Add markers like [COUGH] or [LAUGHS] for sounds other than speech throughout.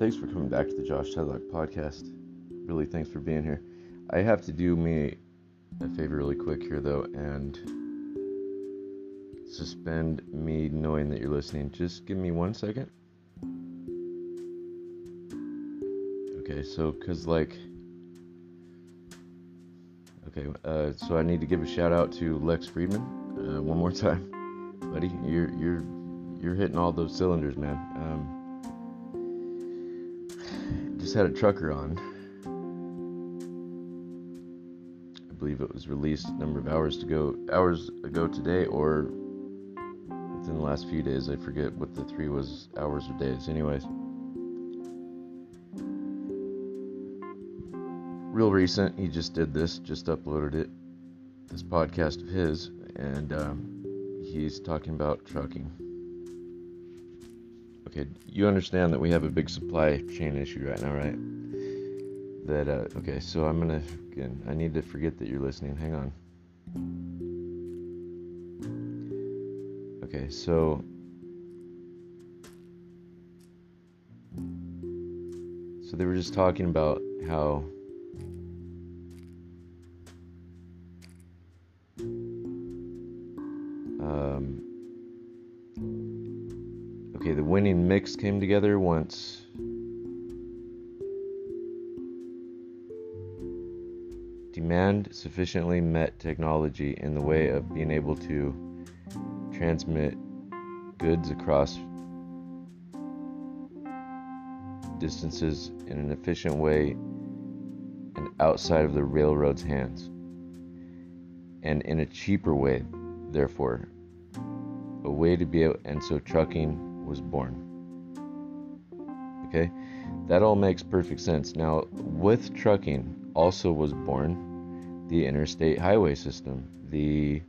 thanks for coming back to the Josh Tadlock podcast. Really, thanks for being here. I have to do me a favor really quick here, though, and suspend me knowing that you're listening. Just give me one second. Okay, so, because, like, okay, uh, so I need to give a shout out to Lex Fridman uh, one more [LAUGHS] time, buddy. You're, you're, you're hitting all those cylinders, man. Um, just had a trucker on. I believe it was released a number of hours to go hours ago today or within the last few days. I forget what the three was hours or days. Anyways. Real recent, he just did this, just uploaded it, this podcast of his, and um, he's talking about trucking. Okay, you understand that we have a big supply chain issue right now, right? That, uh, okay, so I'm gonna, again, I need to forget that you're listening. Hang on. Okay, so. So they were just talking about how. Came together once. Demand sufficiently met technology in the way of being able to transmit goods across distances in an efficient way and outside of the railroad's hands. And in a cheaper way, therefore, a way to be able, and so trucking was born. Okay? That all makes perfect sense. Now, with trucking also was born the interstate highway system, the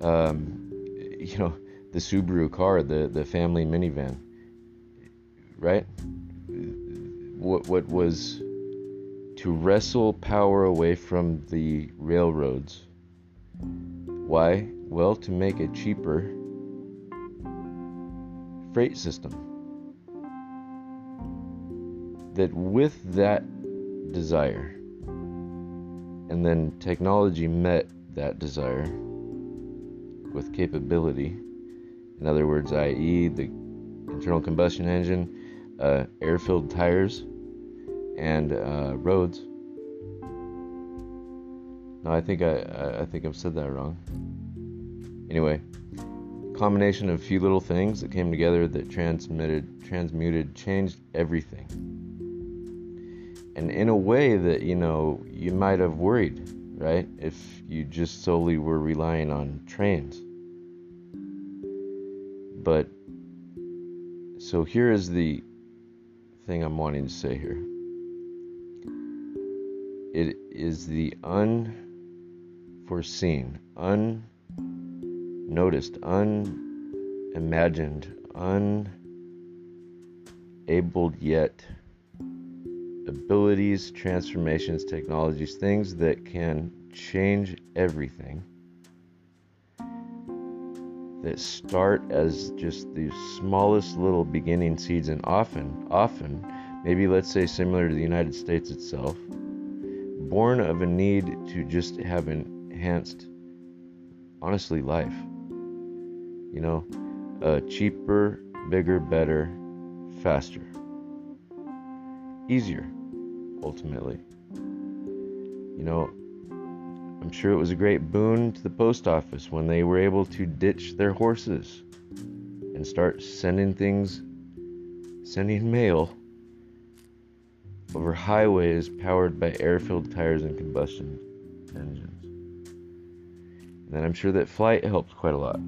um, you know, the Subaru car, the the family minivan. Right? What what was to wrestle power away from the railroads. Why? Well, to make a cheaper freight system. That with that desire, and then technology met that desire with capability, in other words, i.e., the internal combustion engine, uh, air filled tires, and uh, roads. No, I think I, I think I've said that wrong. Anyway, combination of a few little things that came together that transmitted, transmuted, changed everything. And in a way that, you know, you might have worried, right? If you just solely were relying on trains. But, so here is the thing I'm wanting to say here it is the unforeseen, unnoticed unimagined, unabled yet abilities, transformations, technologies, things that can change everything. That start as just the smallest little beginning seeds, and often, often, maybe let's say similar to the United States itself, born of a need to just have enhanced, honestly, life. You know, uh, cheaper, bigger, better, faster, easier, ultimately. You know, I'm sure it was a great boon to the post office when they were able to ditch their horses and start sending things, sending mail over highways powered by air filled tires and combustion engines. And then I'm sure that flight helped quite a lot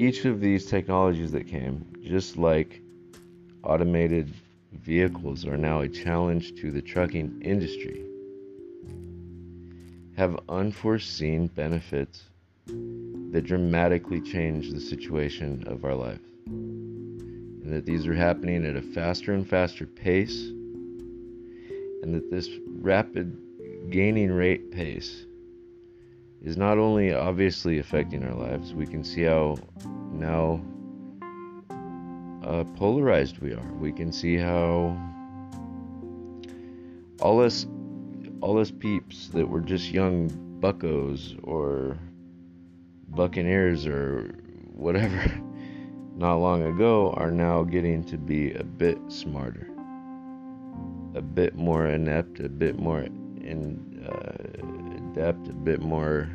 each of these technologies that came, just like automated vehicles are now a challenge to the trucking industry, have unforeseen benefits that dramatically change the situation of our lives. And that these are happening at a faster and faster pace, and that this rapid gaining rate pace is not only obviously affecting our lives, we can see how now uh, polarized we are. We can see how all us all us peeps that were just young buckos or buccaneers or whatever [LAUGHS] not long ago are now getting to be a bit smarter, a bit more inept, a bit more in uh, adept, a bit more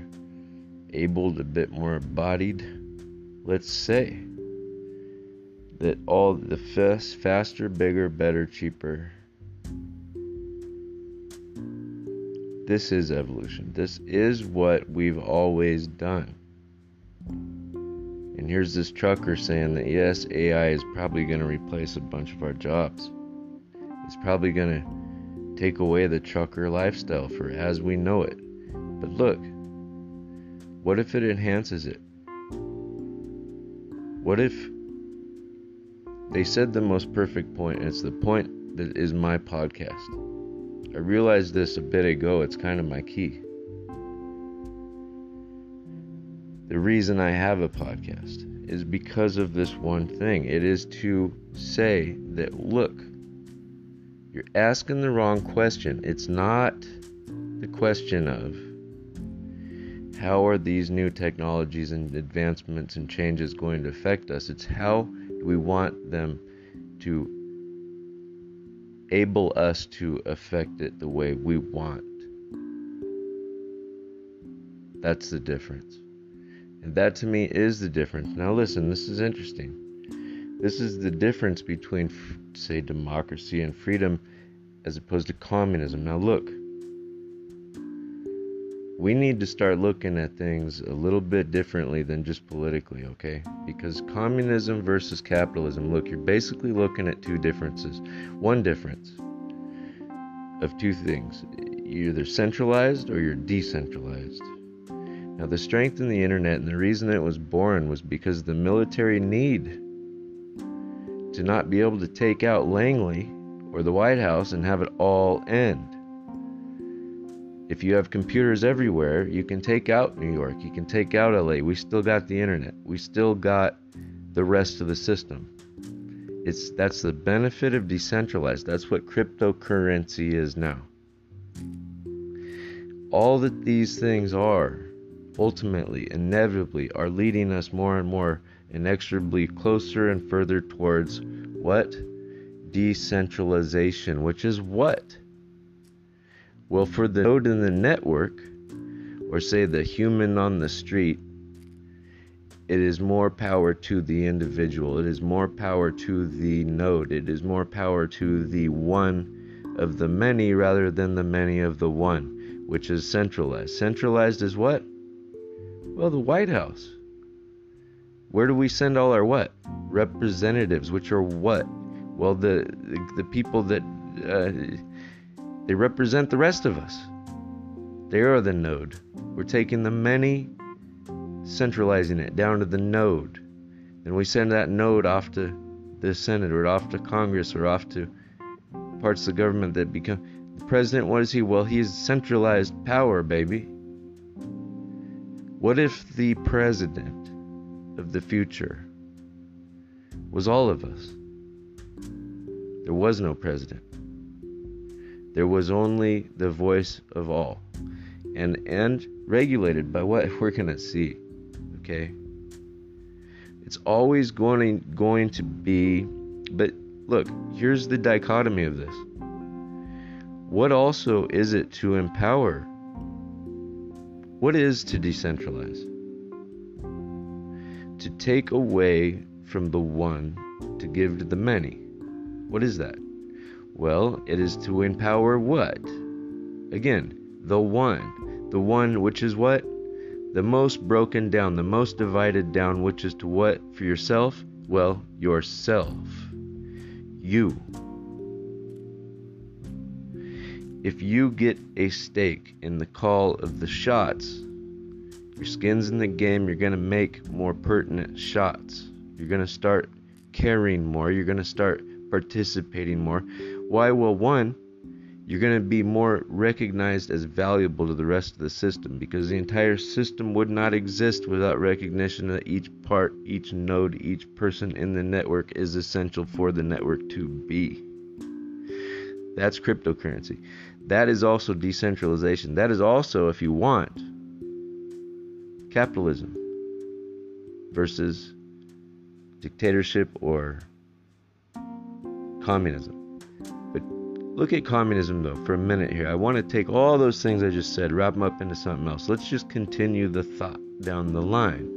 able, a bit more bodied. Let's say that all the fast, faster, bigger, better, cheaper. This is evolution. This is what we've always done. And here's this trucker saying that yes, AI is probably going to replace a bunch of our jobs. It's probably going to take away the trucker lifestyle for as we know it. But look, what if it enhances it? What if they said the most perfect point, and it's the point that is my podcast. I realized this a bit ago, it's kind of my key. The reason I have a podcast is because of this one thing. It is to say that, look, you're asking the wrong question. It's not the question of how are these new technologies and advancements and changes going to affect us? It's how we want them to able us to affect it the way we want. That's the difference. And that to me is the difference. Now, listen, this is interesting. This is the difference between, say, democracy and freedom as opposed to communism. Now, look, we need to start looking at things a little bit differently than just politically, okay? Because communism versus capitalism, look, you're basically looking at two differences. One difference of two things you're either centralized or you're decentralized. Now, the strength in the internet and the reason it was born was because the military need to not be able to take out Langley or the White House and have it all end. If you have computers everywhere, you can take out New York, you can take out LA. We still got the internet. We still got the rest of the system. It's that's the benefit of decentralized. That's what cryptocurrency is now. All that these things are ultimately inevitably are leading us more and more inexorably closer and further towards what? Decentralization, which is what? Well, for the node in the network, or say the human on the street, it is more power to the individual. It is more power to the node. It is more power to the one of the many rather than the many of the one, which is centralized. Centralized is what? Well, the White House. Where do we send all our what? Representatives, which are what? Well, the the, the people that uh, they represent the rest of us. They are the node. We're taking the many, centralizing it down to the node. Then we send that node off to the Senate or off to Congress or off to parts of the government that become. The president, what is he? Well, he's centralized power, baby. What if the president of the future was all of us? There was no president. There was only the voice of all. And and regulated by what [LAUGHS] we're gonna see. Okay? It's always going going to be but look, here's the dichotomy of this. What also is it to empower? What is to decentralize? To take away from the one to give to the many. What is that? Well, it is to empower what? Again, the one. The one which is what? The most broken down, the most divided down, which is to what for yourself? Well, yourself. You. If you get a stake in the call of the shots, your skin's in the game, you're going to make more pertinent shots. You're going to start caring more. You're going to start participating more. Why? Well, one, you're going to be more recognized as valuable to the rest of the system because the entire system would not exist without recognition that each part, each node, each person in the network is essential for the network to be. That's cryptocurrency. That is also decentralization. That is also, if you want, capitalism versus dictatorship or communism. Look at communism though for a minute here. I want to take all those things I just said, wrap them up into something else. Let's just continue the thought down the line.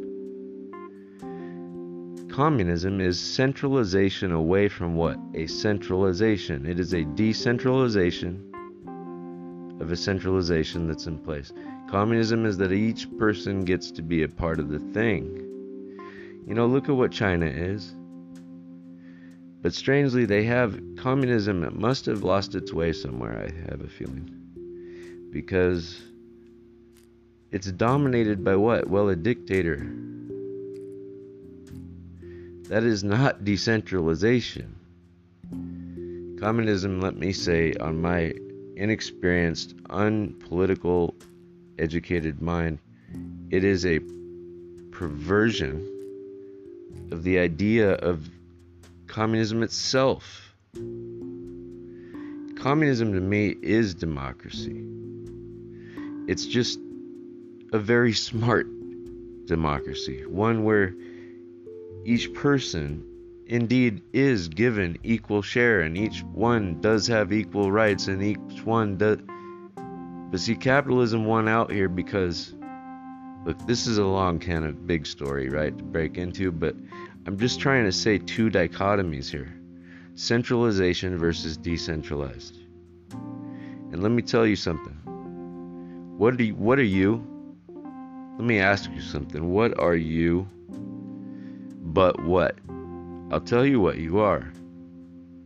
Communism is centralization away from what? A centralization. It is a decentralization of a centralization that's in place. Communism is that each person gets to be a part of the thing. You know, look at what China is. But strangely, they have communism. It must have lost its way somewhere, I have a feeling. Because it's dominated by what? Well, a dictator. That is not [LAUGHS] decentralization. Communism, let me say, on my inexperienced, unpolitical, educated mind, it is a perversion of the idea of communism itself. Communism to me is democracy. It's just a very smart democracy, one where each person indeed is given equal share and each one does have equal rights and each one does but see capitalism won out here because look this is a long kind of big story right to break into but i'm just trying to say two dichotomies here centralization versus decentralized and let me tell you something what are you, what are you let me ask you something what are you but what I'll tell you what you are.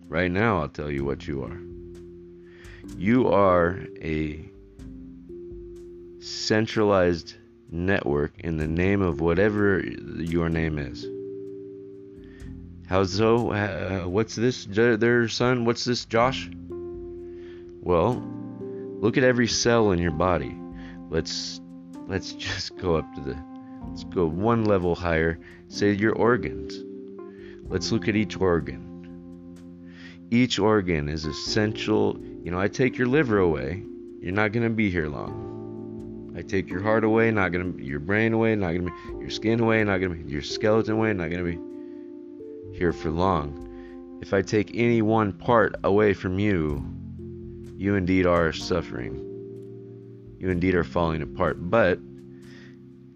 Right now, I'll tell you what you are. You are a centralized network in the name of whatever your name is. How's so? Uh, what's this? Their son? What's this, Josh? Well, look at every cell in your body. Let's let's [LAUGHS] just go up to the let's go one level higher. Say your organs Let's look at each organ. Each organ is essential. You know, I take your liver away, you're not going to be here long. I take your heart away, not going to your brain away, not going to be your skin away, not going to be your skeleton away, not going to be here for long. If I take any one part away from you, you indeed are suffering. You indeed are falling apart. But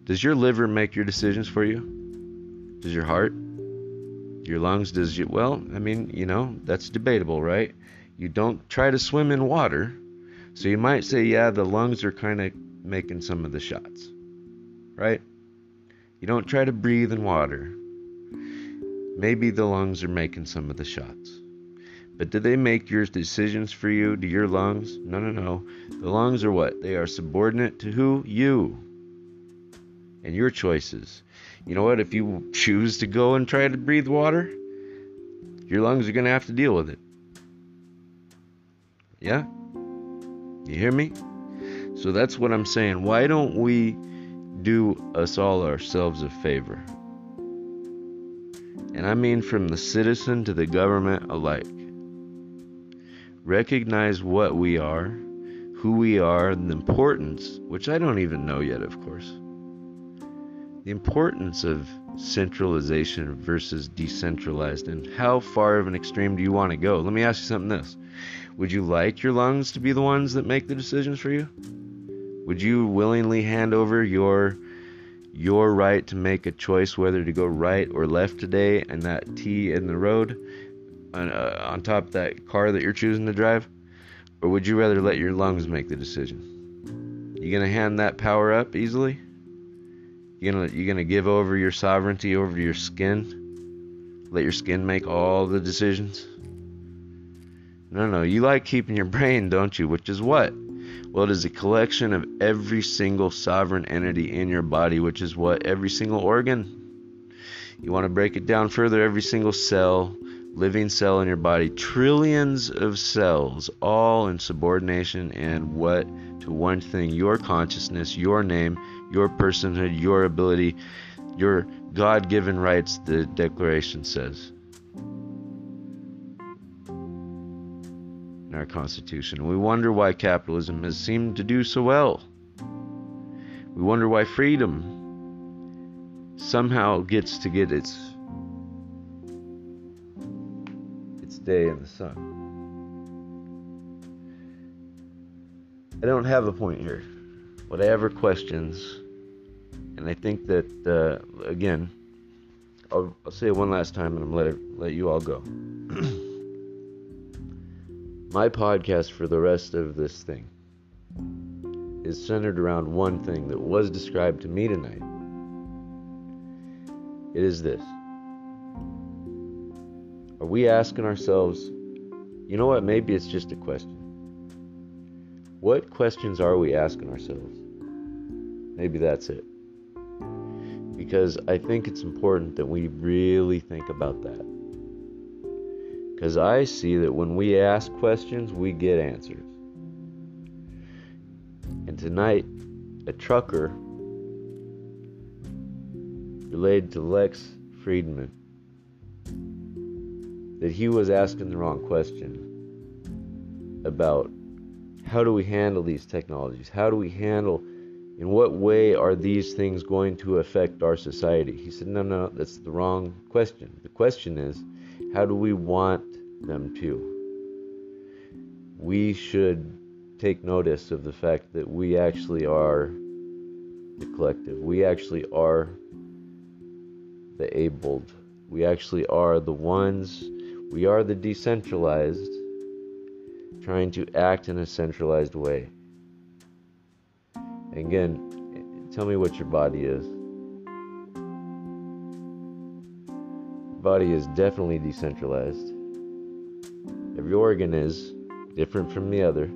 does your liver make your decisions for you? Does your heart? your lungs does you well i mean you know that's debatable right you don't try to swim in water so you might say yeah the lungs are kind of making some of the shots right you don't try to breathe in water maybe the lungs are making some of the shots but do they make your decisions for you do your lungs no no no the lungs are what they are subordinate to who you and your choices you know what? If you choose to go and try to breathe water, your lungs are going to have to deal with it. Yeah? You hear me? So that's what I'm saying. Why don't we do us all ourselves a favor? And I mean from the citizen to the government alike. Recognize what we are, who we are, and the importance, which I don't even know yet, of course the importance of centralization versus decentralized and how far of an extreme do you want to go? Let me ask you something this would you like your lungs to be the ones that make the decisions for you? Would you willingly hand over your your right to make a choice whether to go right or left today and that T in the road on, uh, on top of that car that you're choosing to drive or would you rather let your lungs make the decision you gonna hand that power up easily you gonna you gonna give over your sovereignty over your skin? Let your skin make all the decisions? No, no. You like keeping your brain, don't you? Which is what? Well, it is a collection of every single sovereign entity in your body, which is what? Every single organ. You want to break it down further, every single cell, living cell in your body, trillions of cells, all in subordination and what to one thing your consciousness, your name, your personhood, your ability, your God given rights, the Declaration says. Our Constitution. We wonder why capitalism has seemed to do so well. We wonder why freedom somehow gets to get its its day in the sun. I don't have a point here. Whatever questions, and I think that uh, again, I'll, I'll, say it one last time, and I'm let it, let you all go. My podcast for the rest of this thing is centered around one thing that was described to me tonight. It is this Are we asking ourselves, you know what, maybe it's just a question? What questions are we asking ourselves? Maybe that's it. Because I think it's important that we really think about that. Because I see that when we ask questions, we get answers. And tonight, a trucker related to Lex Fridman that he was asking the wrong question about how do we handle these technologies? How do we handle, in what way are these things going to affect our society? He said, no, no, that's the wrong question. The question is, how do we want them to? We should take notice of the fact that we actually are the collective. We actually are the abled. We actually are the ones, we are the decentralized, trying to act in a centralized way. Again, tell me what your body is. Body is definitely decentralized. Every organ is different from the other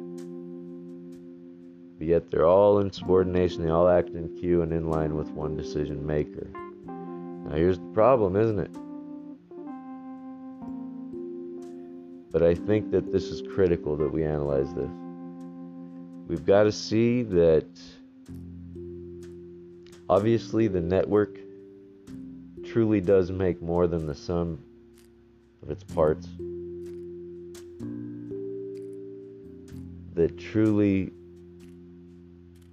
but yet they're all in subordination, they all act in queue and in line with one decision maker. Now, here's the problem, isn't it? But I think that this is critical that we analyze this. We've got to see that obviously the network truly does make more than the sum of its parts. That truly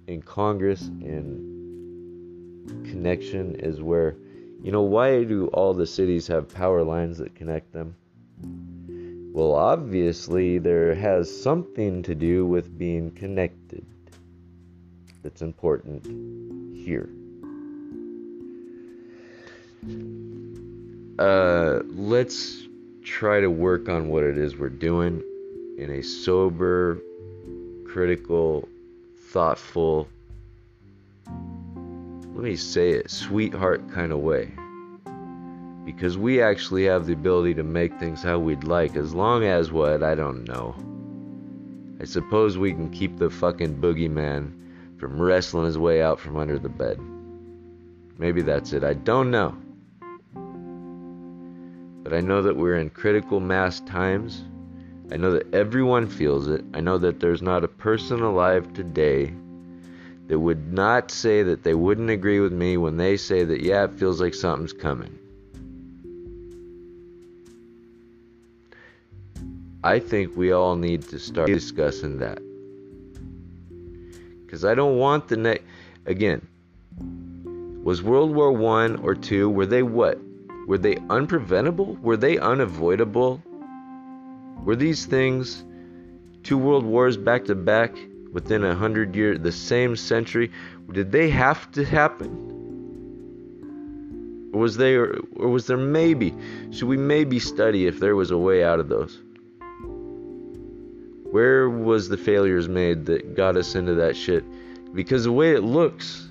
in Congress and connection is where, you know, why do all the cities have power lines that connect them? Well, obviously, there has something to do with being connected that's important here. Uh, let's try to work on what it is we're doing in a sober, critical, thoughtful, let me say it, sweetheart kind of way. Because we actually have the ability to make things how we'd like, as long as what? I don't know. I suppose we can keep the fucking boogeyman from wrestling his way out from under the bed. Maybe that's it. I don't know. But I know that we're in critical mass times I know that everyone feels it. I know that there's not a person alive today that would not say that they wouldn't agree with me when they say that, yeah, it feels like something's coming. I think we all need to start discussing that. Because I don't want the next. Again, was World War One or two? Were they what? Were they unpreventable? Were they unavoidable? Were these things, two world wars back to back within a hundred years, the same century, did they have to happen? Or was there, or was there maybe? Should we maybe study if there was a way out of those? Where was the failures made that got us into that shit? Because the way it looks,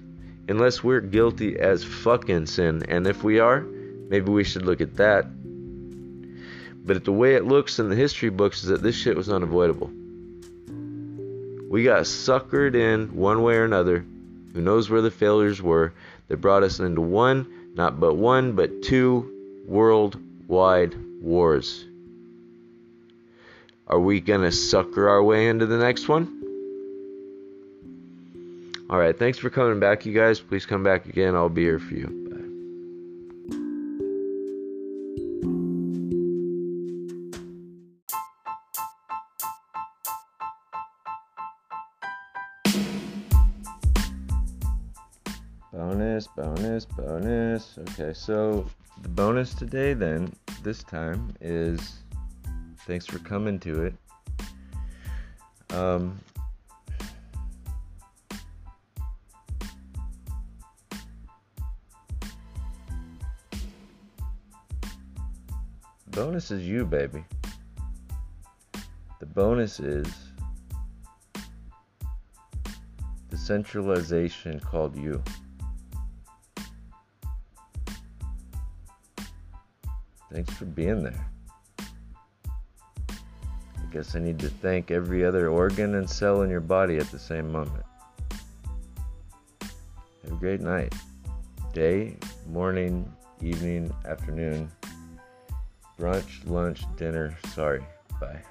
unless we're guilty as fucking sin, and if we are, maybe we should look at that but the way it looks in the history books is that this shit was unavoidable. We got suckered in one way or another. Who knows where the failures were that brought us into one, not but one, but two worldwide wars. Are we going to sucker our way into the next one? All right, thanks for coming back, you guys. Please come back again. I'll be here for you. Okay, so the bonus today, then, this time, is thanks for coming to it. Um, bonus is you, baby. The bonus is the centralization called you. Thanks for being there. I guess I need to thank every other organ and cell in your body at the same moment. Have a great night. Day, morning, evening, afternoon, brunch, lunch, dinner. Sorry. Bye.